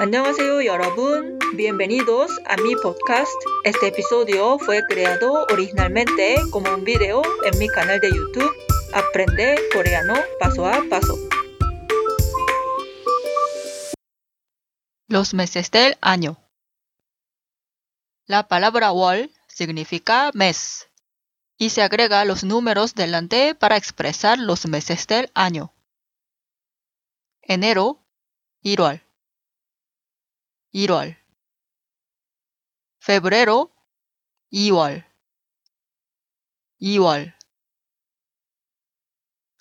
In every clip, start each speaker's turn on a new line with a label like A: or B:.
A: 안녕하세요, 여러분. Bienvenidos a mi podcast. Este episodio fue creado originalmente como un video en mi canal de YouTube Aprende Coreano Paso a Paso.
B: Los meses del año. La palabra 월 significa mes y se agrega los números delante para expresar los meses del año. Enero, 1월, 1월. Febrero, 2월, 2월.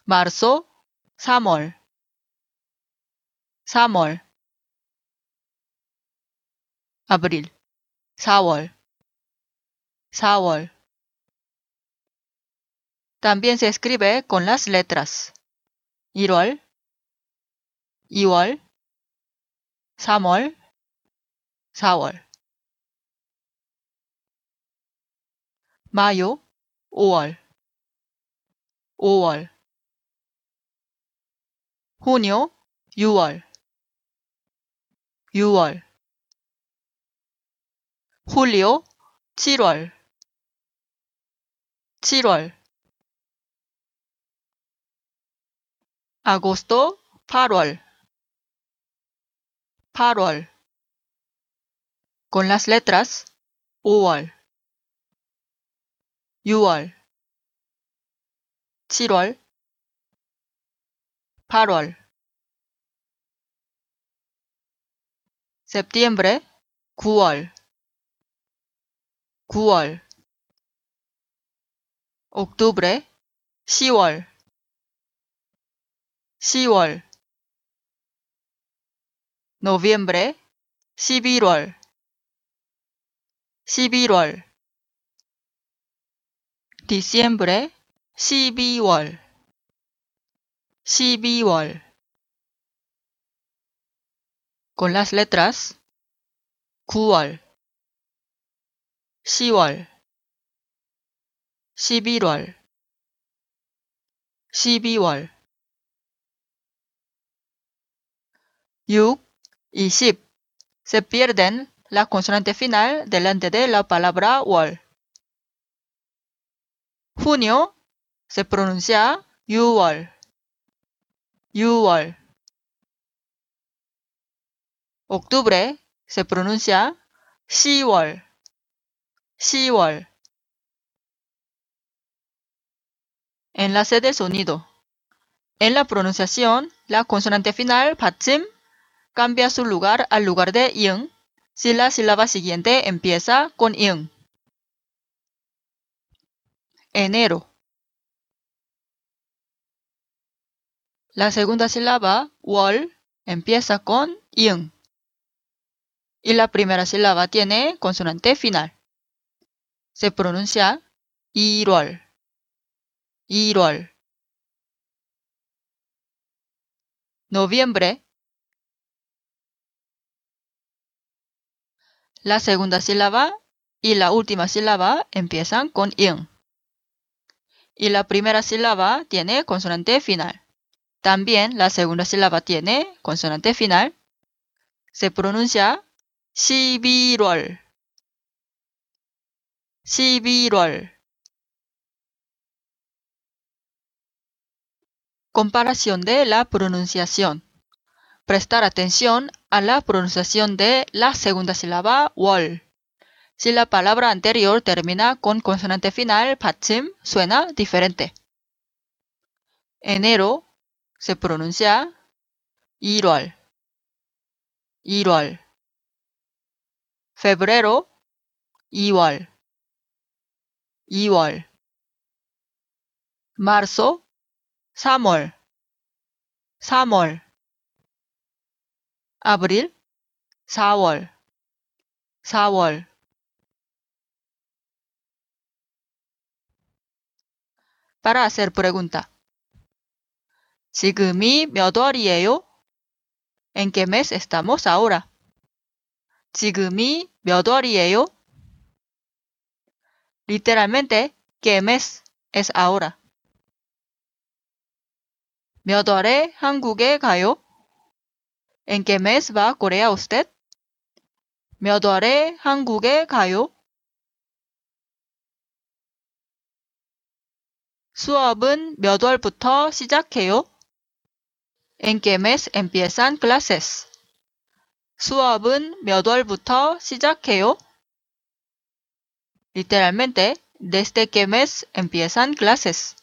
B: Marzo, 3월, 3월. Abril, 4월, 4월. También se escribe con las letras 1월, 2월, 3월, 4월. 마요, 5월, 5월. junio, 6월, 6월. julio, 7월, 7월. agosto, 8월, 8월. Con las letras 5월, 6월, 7월, 8월. septiembre, 9월, 9월. octubre, 10월, 10월. noviembre, 11월, 11월. diciembre, 12월, 12월. Con las letras 9월, 10월, 11월, 12월. 6, y 10 se pierden la consonante final delante de la palabra 월. junio se pronuncia 6월, 6월. octubre se pronuncia 10월, 10월. Enlace del sonido. En la pronunciación, la consonante final 받침 cambia su lugar al lugar de ing si la sílaba siguiente empieza con ing. Enero. La segunda sílaba, wall, empieza con ing. Y la primera sílaba tiene consonante final. Se pronuncia irol. Irol. Noviembre. La segunda sílaba y la última sílaba empiezan con ing. Y la primera sílaba tiene consonante final. También la segunda sílaba tiene consonante final. Se pronuncia 11월, 11월. Comparación de la pronunciación Prestar atención a la pronunciación de la segunda sílaba 월. Si la palabra anterior termina con consonante final 받침, suena diferente. Enero se pronuncia 1월, 1월. Febrero 2월, 2월. Marzo 3월, 3월. Abril 4월, 4월. Para hacer pregunta. 지금이 몇 월이에요? ¿En qué mes estamos ahora? 지금이 몇 월이에요? Literalmente, ¿qué mes es ahora? 몇 월에 한국에 가요? ¿En qué mes va a Corea usted? 몇 월에 한국에 가요? 수업은 몇 월부터 시작해요? ¿En qué mes empiezan clases? 수업은 몇 월부터 시작해요? Literalmente, ¿desde qué mes empiezan clases?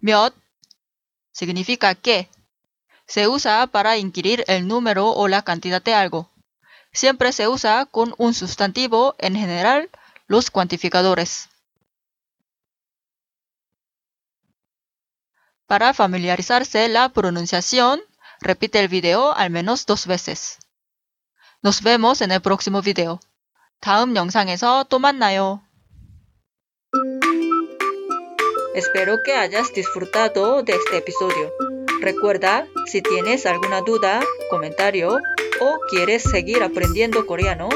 B: 몇 significa que. Se usa para inquirir el número o la cantidad de algo. Siempre se usa con un sustantivo, en general, los cuantificadores. Para familiarizarse la pronunciación, repite el video al menos dos veces. Nos vemos en el próximo video. 다음 영상에서 또 만나요.
A: Espero que hayas disfrutado de este episodio. Recuerda, si tienes alguna duda, comentario o quieres seguir aprendiendo coreano,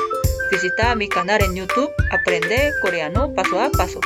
A: visita mi canal en YouTube Aprende Coreano Paso a Paso.